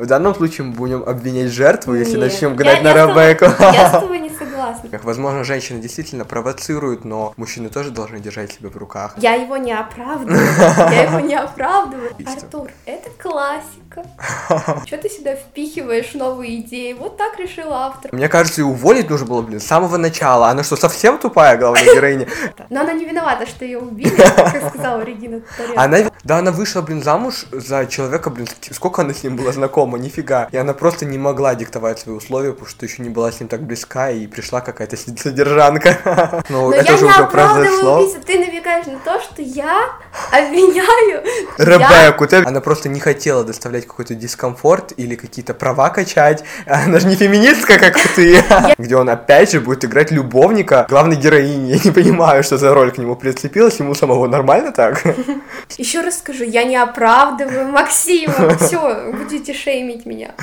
В данном случае мы будем обвинять жертву, если Нет. начнем гнать Я- на я Ребекку. Я с тобой не согласна. Как, Возможно, женщины действительно провоцируют, но мужчины тоже должны держать себя в руках. Я его не оправдываю. Я его не оправдываю. Артур, это классика. Что ты сюда впихиваешь новые идеи? Вот так решил автор. Мне кажется, и уволить нужно было, блин, с самого начала. Она что, совсем тупая главная героиня? Но она не виновата, что ее убили, как сказала Регина. Она, да, она вышла, блин, замуж за человека, блин, сколько она с ним была знакома, нифига. И она просто не могла диктовать свои условия, потому что еще не была с ним так близка, и пришла какая-то содержанка. Ну, Но это же уже произошло. Ты намекаешь на то, что я обвиняю. Ребекку, она просто не хотела доставлять какой-то дискомфорт или какие-то права качать. Она же не феминистка, как ты. Где он опять же будет играть любовника главной героини. Я не понимаю, что за роль к нему прицепилась. Ему самого нормально так? Еще раз скажу, я не оправдываю Максима. Все, будете шеймить меня.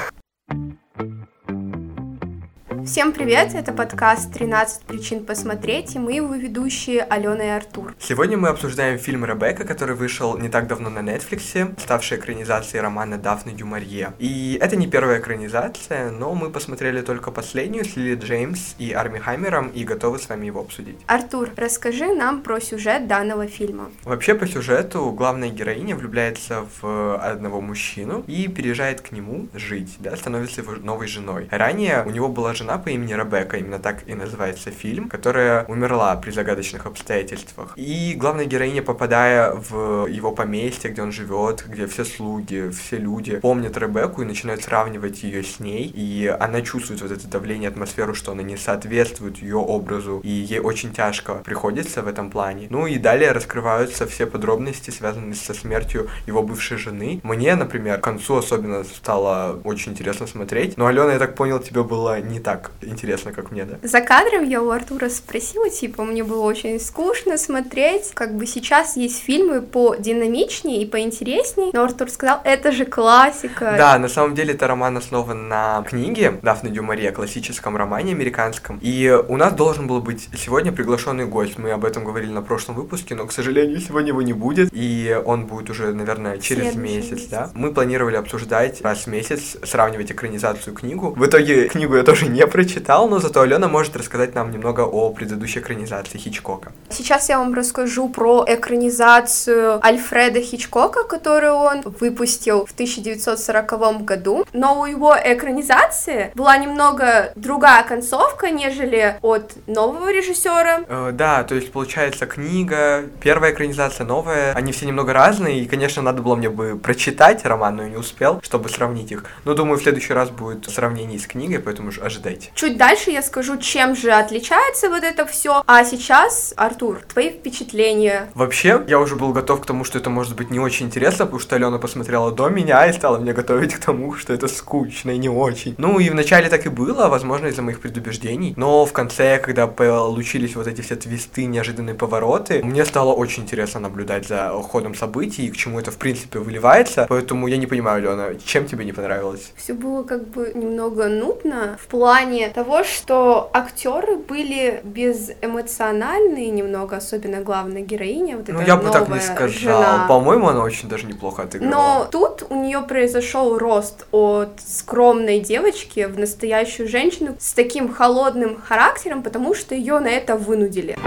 Всем привет, это подкаст «13 причин посмотреть» и мы его ведущие Алена и Артур. Сегодня мы обсуждаем фильм «Ребекка», который вышел не так давно на Netflix, ставший экранизацией романа Дафны Дюмарье. И это не первая экранизация, но мы посмотрели только последнюю с Лили Джеймс и Арми Хаммером и готовы с вами его обсудить. Артур, расскажи нам про сюжет данного фильма. Вообще, по сюжету, главная героиня влюбляется в одного мужчину и переезжает к нему жить, да, становится его новой женой. Ранее у него была жена по имени Ребекка, именно так и называется фильм, которая умерла при загадочных обстоятельствах. И главная героиня, попадая в его поместье, где он живет, где все слуги, все люди помнят Ребекку и начинают сравнивать ее с ней, и она чувствует вот это давление, атмосферу, что она не соответствует ее образу, и ей очень тяжко приходится в этом плане. Ну и далее раскрываются все подробности, связанные со смертью его бывшей жены. Мне, например, к концу особенно стало очень интересно смотреть, но, Алена, я так понял, тебе было не так интересно, как мне, да? За кадром я у Артура спросила, типа, мне было очень скучно смотреть. Как бы сейчас есть фильмы по динамичнее и поинтересней, но Артур сказал, это же классика. Да, на самом деле это роман основан на книге Дафны Дюмарье, классическом романе американском. И у нас должен был быть сегодня приглашенный гость. Мы об этом говорили на прошлом выпуске, но, к сожалению, сегодня его не будет. И он будет уже, наверное, через Следующий месяц, месяц. да. Мы планировали обсуждать раз в месяц, сравнивать экранизацию книгу. В итоге книгу я тоже не прочитал, но зато Алена может рассказать нам немного о предыдущей экранизации Хичкока. Сейчас я вам расскажу про экранизацию Альфреда Хичкока, которую он выпустил в 1940 году. Но у его экранизации была немного другая концовка, нежели от нового режиссера. Э, да, то есть получается книга, первая экранизация, новая, они все немного разные, и, конечно, надо было мне бы прочитать роман, но я не успел, чтобы сравнить их. Но думаю, в следующий раз будет сравнение с книгой, поэтому ж- ожидайте. Чуть дальше я скажу, чем же отличается вот это все. А сейчас, Артур, твои впечатления. Вообще, я уже был готов к тому, что это может быть не очень интересно, потому что Алена посмотрела до меня и стала меня готовить к тому, что это скучно и не очень. Ну и вначале так и было, возможно, из-за моих предубеждений, но в конце, когда получились вот эти все твисты, неожиданные повороты, мне стало очень интересно наблюдать за ходом событий и к чему это в принципе выливается, поэтому я не понимаю, Алена, чем тебе не понравилось? Все было как бы немного нудно в плане того, что актеры были безэмоциональные немного, особенно главная героиня, вот Ну, эта я бы так не сказал. жена. По-моему, она очень даже неплохо отыграла. Но тут у нее произошел рост от скромной девочки в настоящую женщину с таким холодным характером, потому что ее на это вынудили.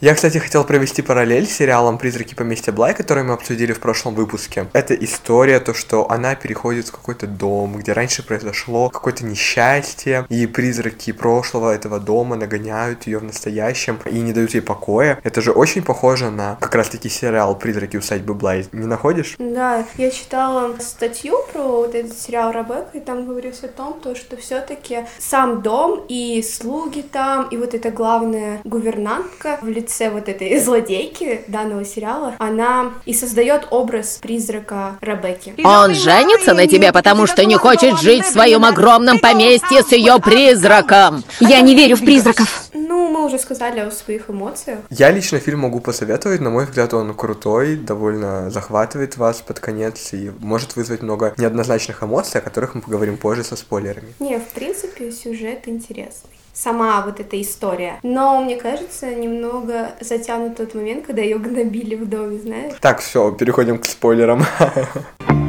Я, кстати, хотел провести параллель с сериалом «Призраки поместья Блай», который мы обсудили в прошлом выпуске. Это история, то, что она переходит в какой-то дом, где раньше произошло какое-то несчастье, и призраки прошлого этого дома нагоняют ее в настоящем и не дают ей покоя. Это же очень похоже на как раз-таки сериал «Призраки усадьбы Блай». Не находишь? Да, я читала статью про вот этот сериал Ребекка, и там говорилось о том, то, что все-таки сам дом и слуги там, и вот эта главная гувернантка в лице вот этой злодейки данного сериала, она и создает образ призрака Ребекки. Он женится на тебе, потому что не хочет жить в своем огромном поместье с ее призраком. Я не верю в призраков. Ну, мы уже сказали о своих эмоциях. Я лично фильм могу посоветовать, на мой взгляд, он крутой, довольно захватывает вас под конец и может вызвать много неоднозначных эмоций, о которых мы поговорим позже со спойлерами. Не, в принципе, сюжет интересный. Сама вот эта история. Но, мне кажется, немного затянут тот момент, когда ее гнобили в доме, знаешь? Так, все, переходим к спойлерам.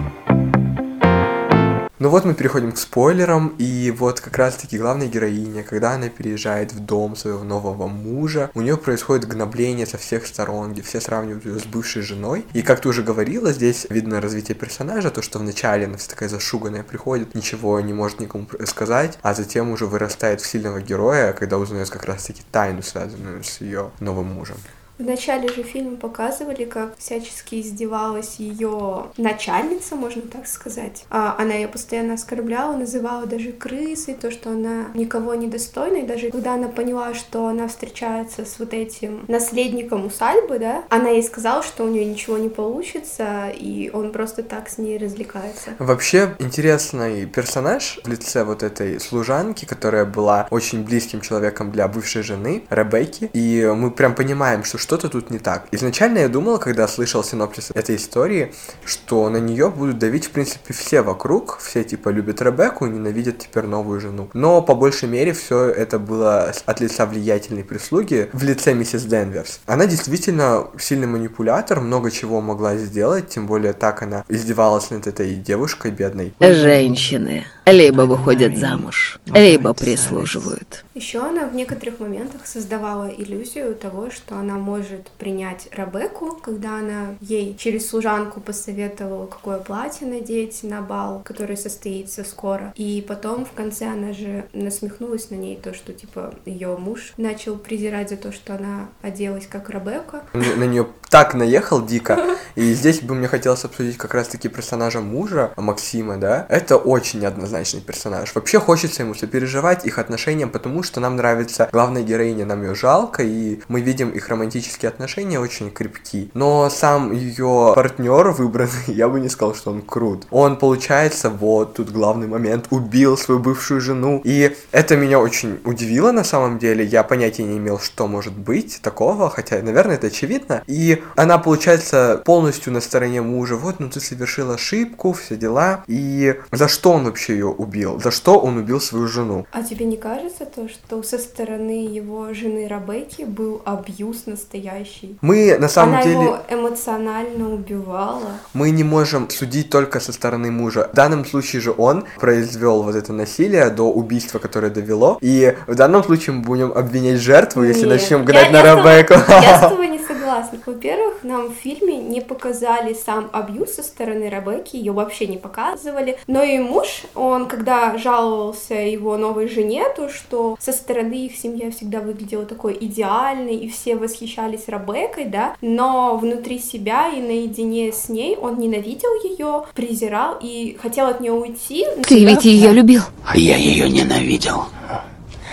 Ну вот мы переходим к спойлерам, и вот как раз-таки главная героиня, когда она переезжает в дом своего нового мужа, у нее происходит гнобление со всех сторон, где все сравнивают ее с бывшей женой. И как ты уже говорила, здесь видно развитие персонажа, то, что вначале она вся такая зашуганная приходит, ничего не может никому сказать, а затем уже вырастает в сильного героя, когда узнает как раз-таки тайну, связанную с ее новым мужем. В начале же фильма показывали, как всячески издевалась ее начальница, можно так сказать. А она ее постоянно оскорбляла, называла даже крысой, то, что она никого не достойна. И даже когда она поняла, что она встречается с вот этим наследником усадьбы, да, она ей сказала, что у нее ничего не получится, и он просто так с ней развлекается. Вообще интересный персонаж в лице вот этой служанки, которая была очень близким человеком для бывшей жены Ребекки, и мы прям понимаем, что что-то тут не так. Изначально я думал, когда слышал синопсис этой истории, что на нее будут давить, в принципе, все вокруг, все типа любят Ребекку и ненавидят теперь новую жену. Но по большей мере все это было от лица влиятельной прислуги в лице миссис Денверс. Она действительно сильный манипулятор, много чего могла сделать, тем более так она издевалась над этой девушкой бедной. Женщины либо выходят замуж, либо прислуживают. Еще она в некоторых моментах создавала иллюзию того, что она может принять Ребекку, когда она ей через служанку посоветовала, какое платье надеть на бал, который состоится скоро. И потом в конце она же насмехнулась на ней, то, что типа ее муж начал презирать за то, что она оделась как Ребекка. На нее так наехал дико. И здесь бы мне хотелось обсудить как раз-таки персонажа мужа, Максима, да. Это очень неоднозначный персонаж. Вообще хочется ему сопереживать их отношениям, потому что нам нравится главная героиня, нам ее жалко, и мы видим их романтические отношения очень крепки. Но сам ее партнер выбранный, я бы не сказал, что он крут. Он, получается, вот тут главный момент, убил свою бывшую жену. И это меня очень удивило на самом деле. Я понятия не имел, что может быть такого, хотя, наверное, это очевидно. И она, получается, полностью на стороне мужа. Вот, ну ты совершил ошибку, все дела. И за что он вообще ее убил? За что он убил свою жену? А тебе не кажется то, что со стороны его жены Рабекки был абьюз настоящий? Мы на самом Она деле... его эмоционально убивала. Мы не можем судить только со стороны мужа. В данном случае же он произвел вот это насилие до убийства, которое довело. И в данном случае мы будем обвинять жертву, если Нет. начнем Я- гнать на я с тобой- Ребекку. Я с тобой не согласна. Во-первых, нам в фильме не показали сам абьюз со стороны Ребекки, ее вообще не показывали. Но и муж, он когда жаловался его новой жене, то что со стороны их семья всегда выглядела такой идеальной, и все восхищались Ребеккой, да, но внутри себя и наедине с ней он ненавидел ее, презирал и хотел от нее уйти. но Ты ведь ее любил. Я ее ненавидел.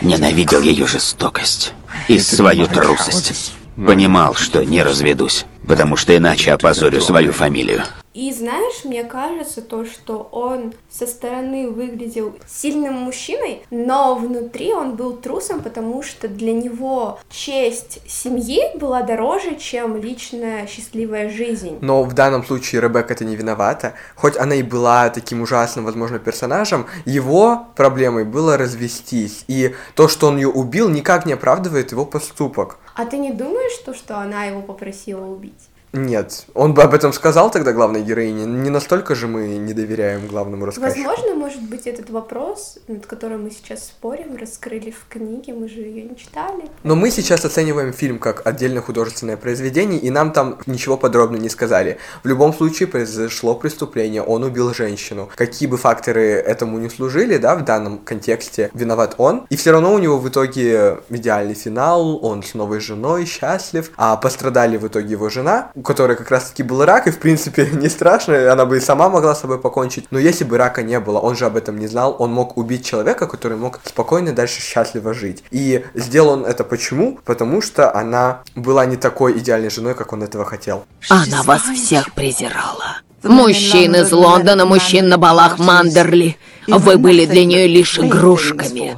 Ненавидел ее жестокость и свою трусость. Понимал, что не разведусь, потому что иначе опозорю свою фамилию. И знаешь, мне кажется то, что он со стороны выглядел сильным мужчиной, но внутри он был трусом, потому что для него честь семьи была дороже, чем личная счастливая жизнь. Но в данном случае Ребекка это не виновата. Хоть она и была таким ужасным, возможно, персонажем, его проблемой было развестись. И то, что он ее убил, никак не оправдывает его поступок. А ты не думаешь, то, что она его попросила убить? Нет, он бы об этом сказал тогда главной героине. Не настолько же мы не доверяем главному рассказчику. Возможно, может быть, этот вопрос, над которым мы сейчас спорим, раскрыли в книге, мы же ее не читали. Но мы сейчас оцениваем фильм как отдельное художественное произведение, и нам там ничего подробно не сказали. В любом случае произошло преступление, он убил женщину. Какие бы факторы этому не служили, да, в данном контексте, виноват он. И все равно у него в итоге идеальный финал, он с новой женой, счастлив, а пострадали в итоге его жена, у которой как раз-таки был рак, и в принципе не страшно, она бы и сама могла с собой покончить. Но если бы рака не было, он же об этом не знал, он мог убить человека, который мог спокойно дальше счастливо жить. И сделал он это почему? Потому что она была не такой идеальной женой, как он этого хотел. Она вас всех презирала. Мужчин из Лондона, мужчин на балах Мандерли. Вы были для нее лишь игрушками.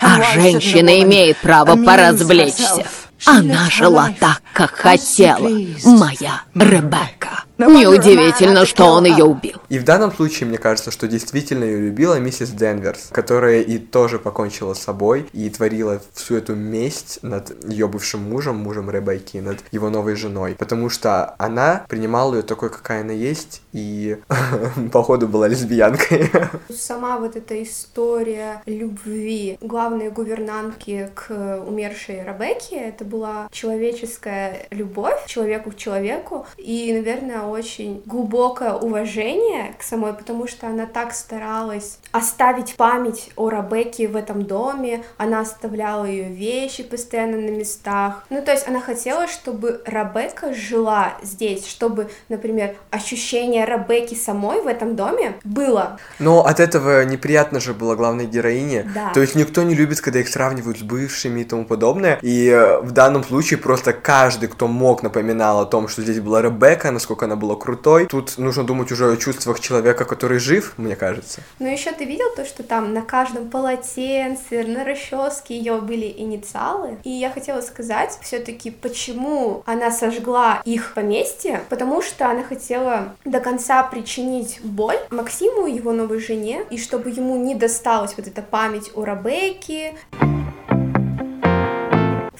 А женщина имеет право поразвлечься. Она жила так, как хотела, моя Ребекка. Неудивительно, что он ее убил. И в данном случае, мне кажется, что действительно ее любила миссис Денверс, которая и тоже покончила с собой и творила всю эту месть над ее бывшим мужем, мужем Ребекки, над его новой женой. Потому что она принимала ее такой, какая она есть, и походу была лесбиянкой. Сама вот эта история любви главной гувернантки к умершей Ребекке, это была человеческая любовь человеку к человеку, и, наверное, очень глубокое уважение к самой, потому что она так старалась оставить память о Ребекке в этом доме, она оставляла ее вещи постоянно на местах. Ну, то есть она хотела, чтобы Ребекка жила здесь, чтобы, например, ощущение Ребекки самой в этом доме было. Но от этого неприятно же было главной героине. Да. То есть никто не любит, когда их сравнивают с бывшими и тому подобное. И э, в данном случае просто каждый, кто мог, напоминал о том, что здесь была Ребекка, насколько она была крутой. Тут нужно думать уже о чувствах человека, который жив, мне кажется. Но еще ты видел то, что там на каждом полотенце, на расческе ее были инициалы. И я хотела сказать все-таки, почему она сожгла их поместье, потому что она хотела до конца причинить боль Максиму, его новой жене, и чтобы ему не досталась вот эта память о Ребекке.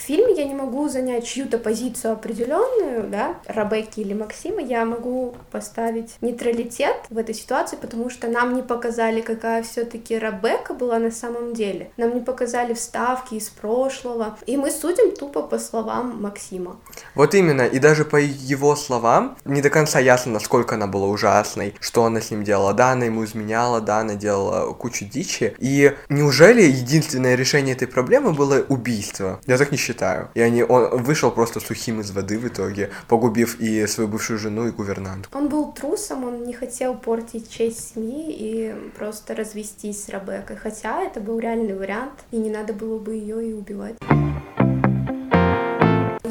В фильме я не могу занять чью-то позицию определенную, да, Ребекки или Максима, я могу поставить нейтралитет в этой ситуации, потому что нам не показали, какая все-таки Ребекка была на самом деле. Нам не показали вставки из прошлого, и мы судим тупо по словам Максима. Вот именно, и даже по его словам, не до конца ясно, насколько она была ужасной, что она с ним делала. Да, она ему изменяла, да, она делала кучу дичи. И неужели единственное решение этой проблемы было убийство? Я так не считаю. И они, он вышел просто сухим из воды в итоге, погубив и свою бывшую жену, и гувернантку. Он был трусом, он не хотел портить честь семьи и просто развестись с Ребеккой, хотя это был реальный вариант, и не надо было бы ее и убивать.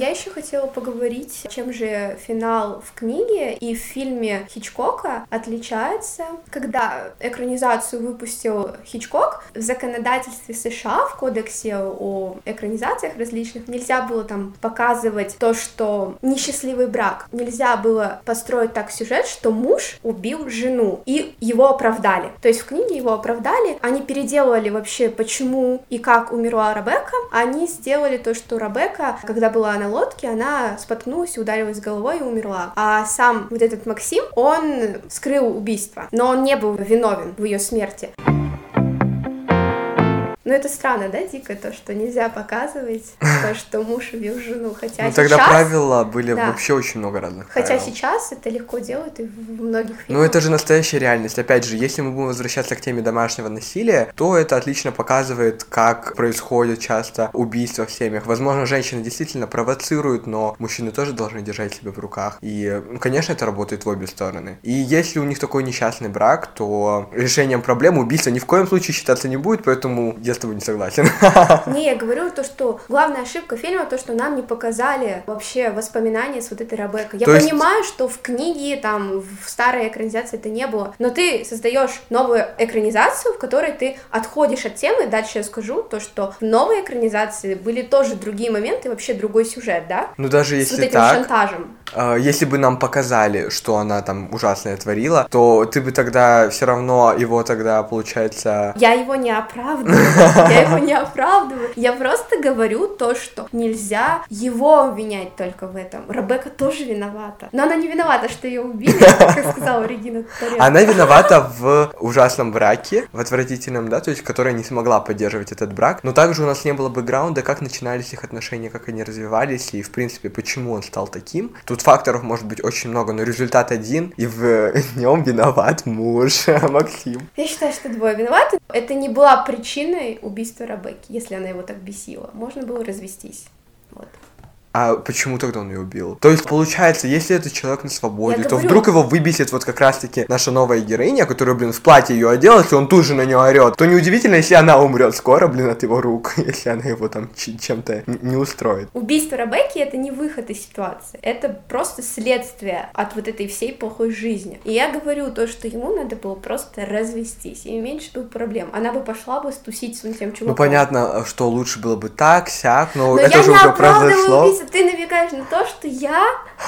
Я еще хотела поговорить, чем же финал в книге и в фильме Хичкока отличается. Когда экранизацию выпустил Хичкок, в законодательстве США, в кодексе о экранизациях различных, нельзя было там показывать то, что несчастливый брак. Нельзя было построить так сюжет, что муж убил жену, и его оправдали. То есть в книге его оправдали, они переделывали вообще, почему и как умерла Ребекка. Они сделали то, что Ребекка, когда была на лодке, она споткнулась, ударилась головой и умерла. А сам вот этот Максим, он скрыл убийство, но он не был виновен в ее смерти. Ну это странно, да, дико, то, что нельзя показывать то, что муж убил жену, хотя Ну тогда сейчас... правила были Да. вообще очень много разных Хотя правил. сейчас это легко делают и в многих фильмах. Ну, это же настоящая реальность. Опять же, если мы будем возвращаться к теме домашнего насилия, то это отлично показывает, как происходят часто убийства в семьях. Возможно, женщины действительно провоцируют, но мужчины тоже должны держать себя в руках. И, ну, конечно, это работает в обе стороны. И если у них такой несчастный брак, то решением проблемы убийства ни в коем случае считаться не будет, поэтому я с тобой не согласен. Не, я говорю то, что главная ошибка фильма, то, что нам не показали вообще воспоминания с вот этой Ребеккой. Я То есть- понимаю, что в книге, там, в старой экранизации это не было, но ты создаешь новую экранизацию, в которой ты отходишь от темы, дальше я скажу, то, что в новой экранизации были тоже другие моменты, вообще другой сюжет, да? Ну, даже С если вот этим так, шантажем. А, Если бы нам показали, что она там ужасное творила, то ты бы тогда все равно его тогда, получается... Я его не оправдываю, я его не оправдываю. Я просто говорю то, что нельзя его обвинять только в этом. Ребекка тоже виновата. Но она не виновата, что ее убили, как сказала Регина Тодоренко. Она виновата в ужасном браке, в отвратительном, да, то есть, которая не смогла поддерживать этот брак. Но также у нас не было бэкграунда, как начинались их отношения, как они развивались, и, в принципе, почему он стал таким. Тут факторов может быть очень много, но результат один, и в нем виноват муж Максим. Я считаю, что двое виноваты. Это не была причиной убийства Ребекки, если она его так бесила. Можно было развестись. Вот. А почему тогда он ее убил? То есть, получается, если этот человек на свободе, Я то говорю. вдруг его выбесит вот как раз-таки наша новая героиня, которая, блин, в платье ее оделась, и он тут же на нее орет, то неудивительно, если она умрет скоро, блин, от его рук, если она его там чем-то не устроит. Убийство Ребекки это не выход из ситуации, это просто следствие от вот этой всей плохой жизни. И я говорю то, что ему надо было просто развестись, и меньше бы проблем. Она бы пошла бы стусить с этим чуваком. Ну, понятно, что лучше было бы так, сяк, но, Но это же уже произошло. убийство Лиза, ты намекаешь на то, что я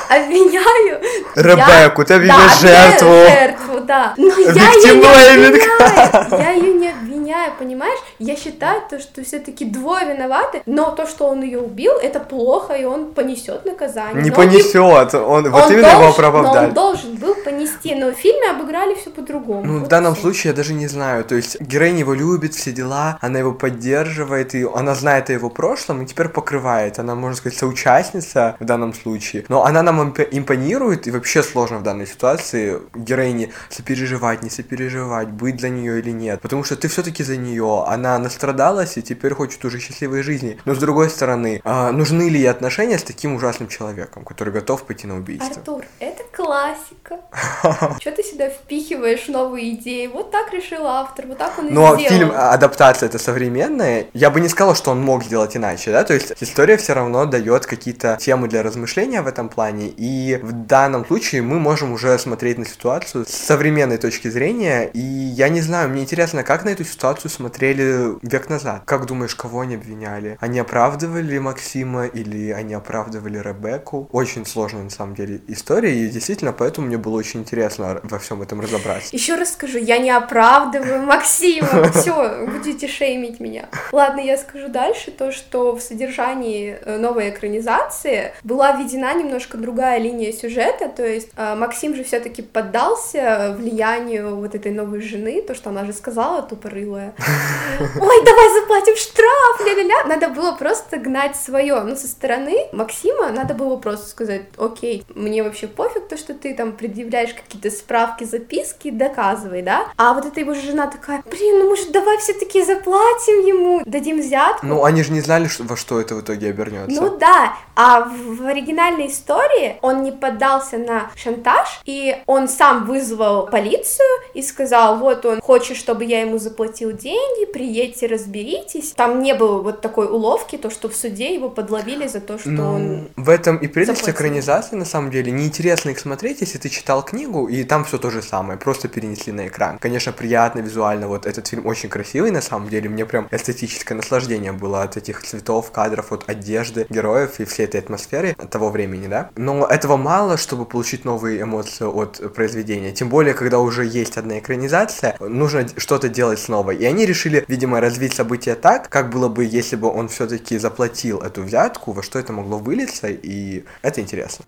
обвиняю... Ребекку, я... ты да, обвиняешь жертву. жертву, да. Но я ее не обвиняю. Я ее не обвиняю, понимаешь? Я считаю то, что все-таки двое виноваты, но то, что он ее убил, это плохо, и он понесет наказание. Не Но он понесет, он, вот он именно его должен- Но оправдали. он должен был понести, но в фильме обыграли все по-другому. Ну, Вот в данном и всё. случае я даже не знаю. То есть героиня его любит, все дела, она его поддерживает, и она знает о его прошлом, и теперь покрывает. Она, можно сказать, соучастница в данном случае. Но она нам имп- импонирует, и вообще сложно в данной ситуации героине сопереживать, не сопереживать, быть за нее или нет. Потому что ты все-таки за нее. Она настрадалась и теперь хочет уже счастливой жизни. Но с другой стороны, а, нужны ли ей отношения с таким ужасным человеком, который готов пойти на убийство? Артур, это классика. Что ты сюда впихиваешь новые идеи? Вот так решил автор, вот так он и Но сделал. фильм адаптация это современная. Я бы не сказал, что он мог сделать иначе, да. То есть история все равно дает какие-то темы для размышления в этом плане. И в данном случае мы можем уже смотреть на ситуацию с современной точки зрения. И я не знаю, мне интересно, как на эту ситуацию смотрели век назад. Как думаешь, кого они обвиняли? Они оправдывали Максима или они оправдывали Ребекку? Очень сложная на самом деле история. И действительно, поэтому мне было очень интересно во всем этом разобраться. Еще раз скажу, я не оправдываю Максима. Все, будете шеймить меня. Ладно, я скажу дальше то, что в содержании э, новой экранизации была введена немножко другая линия сюжета. То есть э, Максим же все-таки поддался влиянию вот этой новой жены, то, что она же сказала, тупорылая. Ой, давай заплатим штраф, ля-ля-ля. Надо было просто гнать свое. Ну, со стороны Максима надо было просто сказать, окей, мне вообще пофиг то, что ты там предъявляешь какие-то справки, записки, доказывай, да? А вот эта его жена такая, блин, ну может давай все-таки заплатим ему, дадим взятку. Ну, они же не знали, что- во что это в итоге обернется. Ну да, а в, в оригинальной истории он не поддался на шантаж, и он сам вызвал полицию и сказал, вот он хочет, чтобы я ему заплатил деньги, приедьте, разберитесь. Там не было вот такой уловки, то, что в суде его подловили за то, что Ну, он... в этом и прелесть заплатил. экранизации, на самом деле. Неинтересно их смотреть, если ты читал книгу, и там все то же самое, просто перенесли на экран. Конечно, приятно визуально, вот этот фильм очень красивый, на самом деле, мне прям эстетическое наслаждение было от этих цветов, кадров, от одежды героев и всей этой атмосферы того времени, да. Но этого мало, чтобы получить новые эмоции от произведения. Тем более, когда уже есть одна экранизация, нужно что-то делать снова. И они решили, видимо, развить события так, как было бы, если бы он все-таки заплатил эту взятку, во что это могло вылиться, и это интересно.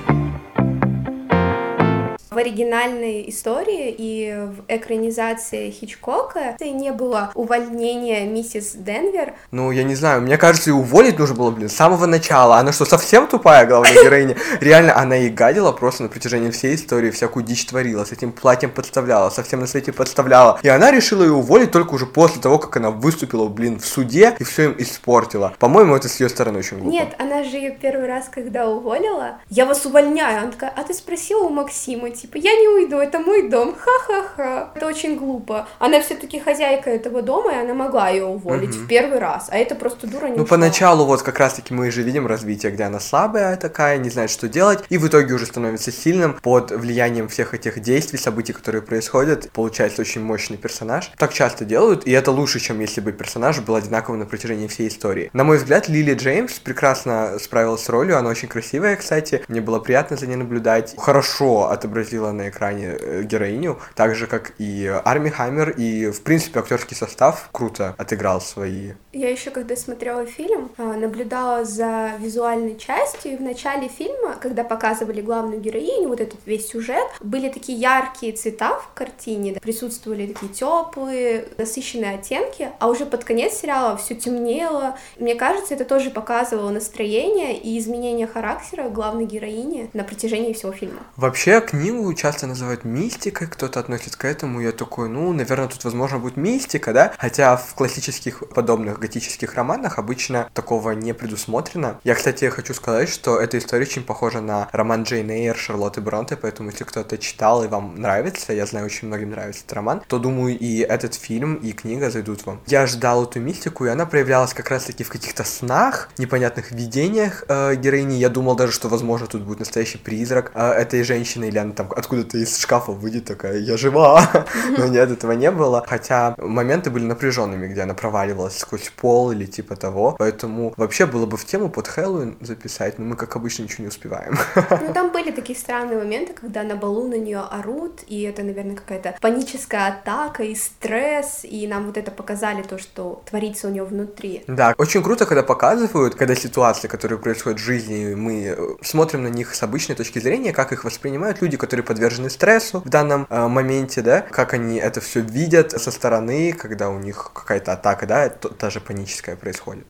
В оригинальной истории и в экранизации Хичкока не было увольнения миссис Денвер. Ну, я не знаю, мне кажется, и уволить нужно было, блин, с самого начала. Она что, совсем тупая главная героиня? Реально, она и гадила просто на протяжении всей истории, всякую дичь творила, с этим платьем подставляла, совсем на свете подставляла. И она решила ее уволить только уже после того, как она выступила, блин, в суде и все им испортила. По-моему, это с ее стороны очень глупо. Нет, она же ее первый раз, когда уволила, я вас увольняю. Она такая, а ты спросила у Максима, типа, я не уйду, это мой дом, ха-ха-ха. Это очень глупо. Она все-таки хозяйка этого дома, и она могла ее уволить в первый раз, а это просто дура не Ну, ушла. поначалу вот как раз-таки мы же видим развитие, где она слабая такая, не знает, что делать, и в итоге уже становится сильным под влиянием всех этих действий, событий, которые происходят. Получается очень мощный персонаж. Так часто делают, и это лучше, чем если бы персонаж был одинаковым на протяжении всей истории. На мой взгляд, Лили Джеймс прекрасно справилась с ролью, она очень красивая, кстати, мне было приятно за ней наблюдать. Хорошо отобразила на экране э, героиню, так же, как и Арми Хаммер, и, в принципе, актерский состав круто отыграл свои Я еще когда смотрела фильм, а, наблюдала за визуальной частью, и в начале фильма, когда показывали главную героиню, вот этот весь сюжет, были такие яркие цвета в картине, да, присутствовали такие теплые, насыщенные оттенки, а уже под конец сериала все темнело. Мне кажется, это тоже показывало настроение и изменение характера главной героини на протяжении всего фильма. Вообще, книгу часто называют мистикой, кто-то относит к этому, я такой, ну, наверное, тут, возможно, будет мистика, да? Хотя в классических подобных готических романах обычно такого не предусмотрено. Я, кстати, хочу сказать, что эта история очень похожа на роман Джейн Эйр Шарлотты Бронте, поэтому если кто-то читал и вам нравится, я знаю, очень многим нравится этот роман, то, думаю, и этот фильм, и книга зайдут вам. Я ждал эту мистику, и она проявлялась как раз-таки в каких-то снах, непонятных видениях э, героини. Я думал даже, что, возможно, тут будет настоящий призрак э, этой женщины, или она там откуда-то из шкафа выйдет такая, я жива. Но нет, этого не было. Хотя моменты были напряженными, где она проваливалась сквозь пол или типа того. Поэтому вообще было бы в тему под Хэллоуин записать, но мы, как обычно, ничего не успеваем. Ну, там были такие странные моменты, когда на балу на нее орут, и это, наверное, какая-то паническая атака и стресс, и нам вот это показали, то, что творится у нее внутри. Да, очень круто, когда показывают, когда ситуации, которые происходят в жизни, мы э, смотрим на них с обычной точки зрения, как их воспринимают люди, которые подвержены стрессу в данном э, моменте, да, как они это все видят со стороны, когда у них какая-то атака, да, та же паническая происходит.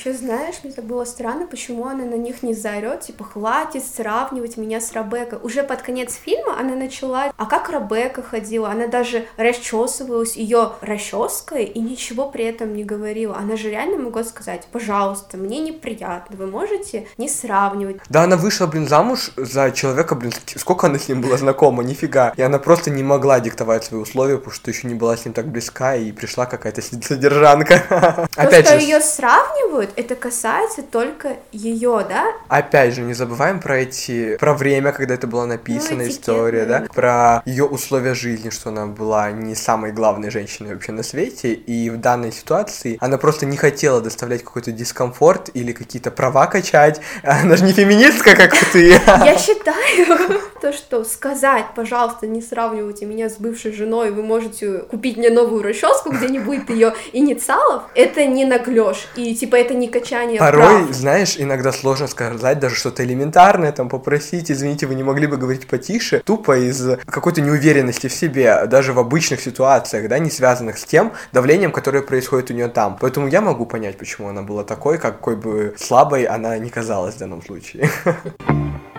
Еще знаешь, мне так было странно, почему она на них не заорет, типа, хватит сравнивать меня с Ребеккой. Уже под конец фильма она начала, а как Ребекка ходила, она даже расчесывалась ее расческой и ничего при этом не говорила. Она же реально могла сказать, пожалуйста, мне неприятно, вы можете не сравнивать. Да, она вышла, блин, замуж за человека, блин, сколько она с ним была знакома, нифига. И она просто не могла диктовать свои условия, потому что еще не была с ним так близка, и пришла какая-то содержанка. То, Опять что же... ее сравнивают, это касается только ее, да? Опять же, не забываем про эти, про время, когда это была написана ну, история, да, про ее условия жизни, что она была не самой главной женщиной вообще на свете, и в данной ситуации она просто не хотела доставлять какой-то дискомфорт или какие-то права качать. Она же не феминистка, как ты. Я считаю, то, что сказать, пожалуйста, не сравнивайте меня с бывшей женой, вы можете купить мне новую расческу, где не будет ее инициалов, это не наглешь. И типа это не качание Порой, прав. знаешь, иногда сложно сказать даже что-то элементарное, там, попросить, извините, вы не могли бы говорить потише, тупо из какой-то неуверенности в себе, даже в обычных ситуациях, да, не связанных с тем давлением, которое происходит у нее там. Поэтому я могу понять, почему она была такой, какой бы слабой она не казалась в данном случае.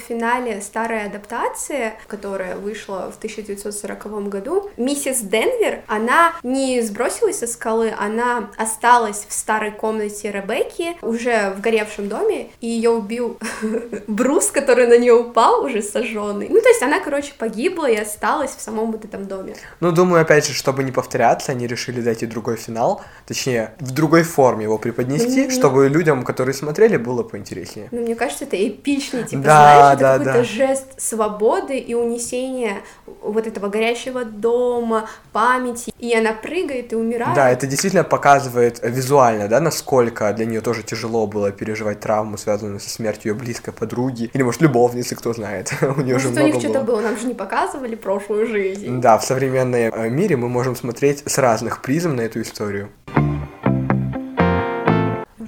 финале старой адаптации, которая вышла в 1940 году, миссис Денвер, она не сбросилась со скалы, она осталась в старой комнате Ребекки, уже в горевшем доме, и ее убил Брус, который на нее упал, уже сожженный. Ну, то есть она, короче, погибла и осталась в самом вот этом доме. Ну, думаю, опять же, чтобы не повторяться, они решили дать ей другой финал, точнее, в другой форме его преподнести, mm-hmm. чтобы людям, которые смотрели, было поинтереснее. Ну, мне кажется, это эпичнее, типа, да, знаешь, да, какой-то да. жест свободы и унесения вот этого горящего дома, памяти, и она прыгает и умирает. Да, это действительно показывает визуально, да, насколько для нее тоже тяжело было переживать травму, связанную со смертью ее близкой подруги, или, может, любовницы, кто знает. у нее же у них что-то было, нам же не показывали прошлую жизнь. Да, в современном э, мире мы можем смотреть с разных призм на эту историю.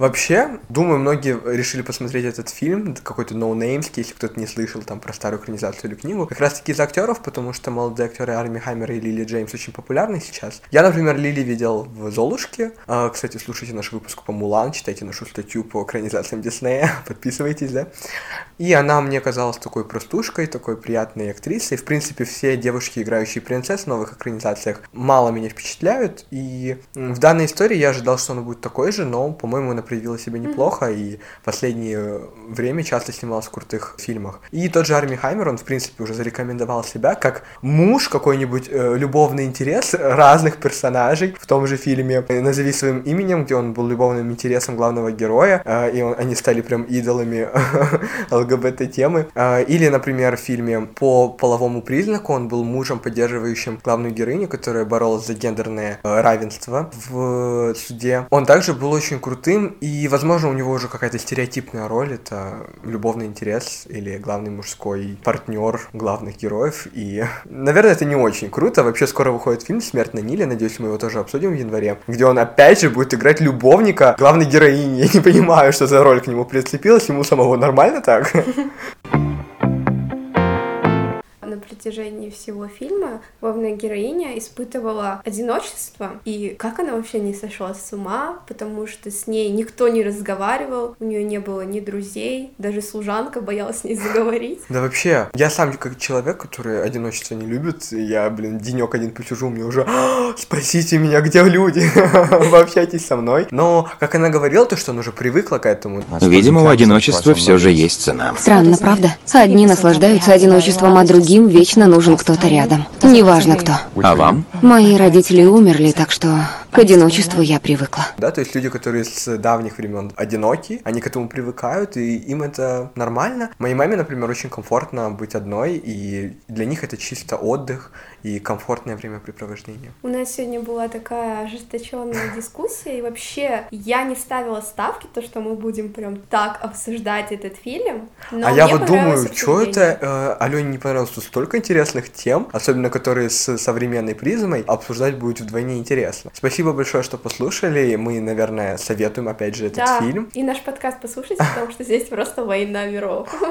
Вообще, думаю, многие решили посмотреть этот фильм, какой-то ноунеймский, если кто-то не слышал там про старую экранизацию или книгу, как раз таки из актеров, потому что молодые актеры Арми Хаммер и Лили Джеймс очень популярны сейчас. Я, например, Лили видел в Золушке. А, кстати, слушайте наш выпуск по Мулан, читайте нашу статью по экранизациям Диснея, подписывайтесь, да. И она мне казалась такой простушкой, такой приятной актрисой. В принципе, все девушки, играющие принцесс в новых экранизациях, мало меня впечатляют. И в данной истории я ожидал, что она будет такой же, но, по-моему, например, проявила себя неплохо и в последнее время часто снималась в крутых фильмах. И тот же Арми Хаймер, он, в принципе, уже зарекомендовал себя как муж, какой-нибудь э, любовный интерес разных персонажей в том же фильме «Назови своим именем», где он был любовным интересом главного героя, э, и он, они стали прям идолами ЛГБТ-темы. Э, или, например, в фильме «По половому признаку» он был мужем, поддерживающим главную героиню, которая боролась за гендерное э, равенство в суде. Он также был очень крутым и, возможно, у него уже какая-то стереотипная роль, это любовный интерес или главный мужской партнер главных героев. И, наверное, это не очень круто. Вообще, скоро выходит фильм «Смерть на Ниле», надеюсь, мы его тоже обсудим в январе, где он опять же будет играть любовника главной героини. Я не понимаю, что за роль к нему прицепилась, ему самого нормально так? протяжении всего фильма главная героиня испытывала одиночество. И как она вообще не сошла с ума, потому что с ней никто не разговаривал, у нее не было ни друзей, даже служанка боялась с ней заговорить. Да вообще, я сам как человек, который одиночество не любит, я, блин, денек один посижу, мне уже «А, спасите меня, где люди? Пообщайтесь со мной. Но, как она говорила, то, что она уже привыкла к этому. Видимо, у одиночества все же есть цена. Странно, правда? Одни наслаждаются одиночеством, а другим вечно нужен кто-то рядом. Неважно кто. А вам? Мои родители умерли, так что К одиночеству я привыкла. Да, то есть люди, которые с давних времен одиноки, они к этому привыкают, и им это нормально. Моей маме, например, очень комфортно быть одной, и для них это чисто отдых и комфортное времяпрепровождение. У нас сегодня была такая ожесточенная дискуссия, и вообще я не ставила ставки, то, что мы будем прям так обсуждать этот фильм. Но а я вот думаю, что это э, Алене не понравилось, тут столько интересных тем, особенно которые с современной призмой, обсуждать будет вдвойне интересно. Спасибо большое, что послушали, мы, наверное, советуем опять же этот да, фильм. и наш подкаст послушайте, потому что здесь просто война миров.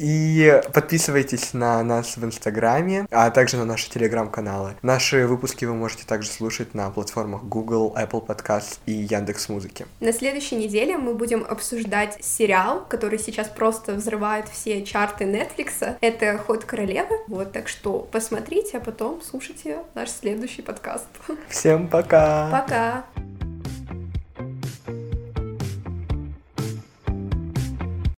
И подписывайтесь на нас в Инстаграме, а также на наши телеграм-каналы. Наши выпуски вы можете также слушать на платформах Google, Apple Podcast и Яндекс Музыки. На следующей неделе мы будем обсуждать сериал, который сейчас просто взрывает все чарты Netflix. Это «Ход королевы». Вот, так что посмотрите, а потом слушайте наш следующий подкаст. Всем Пока. Пока.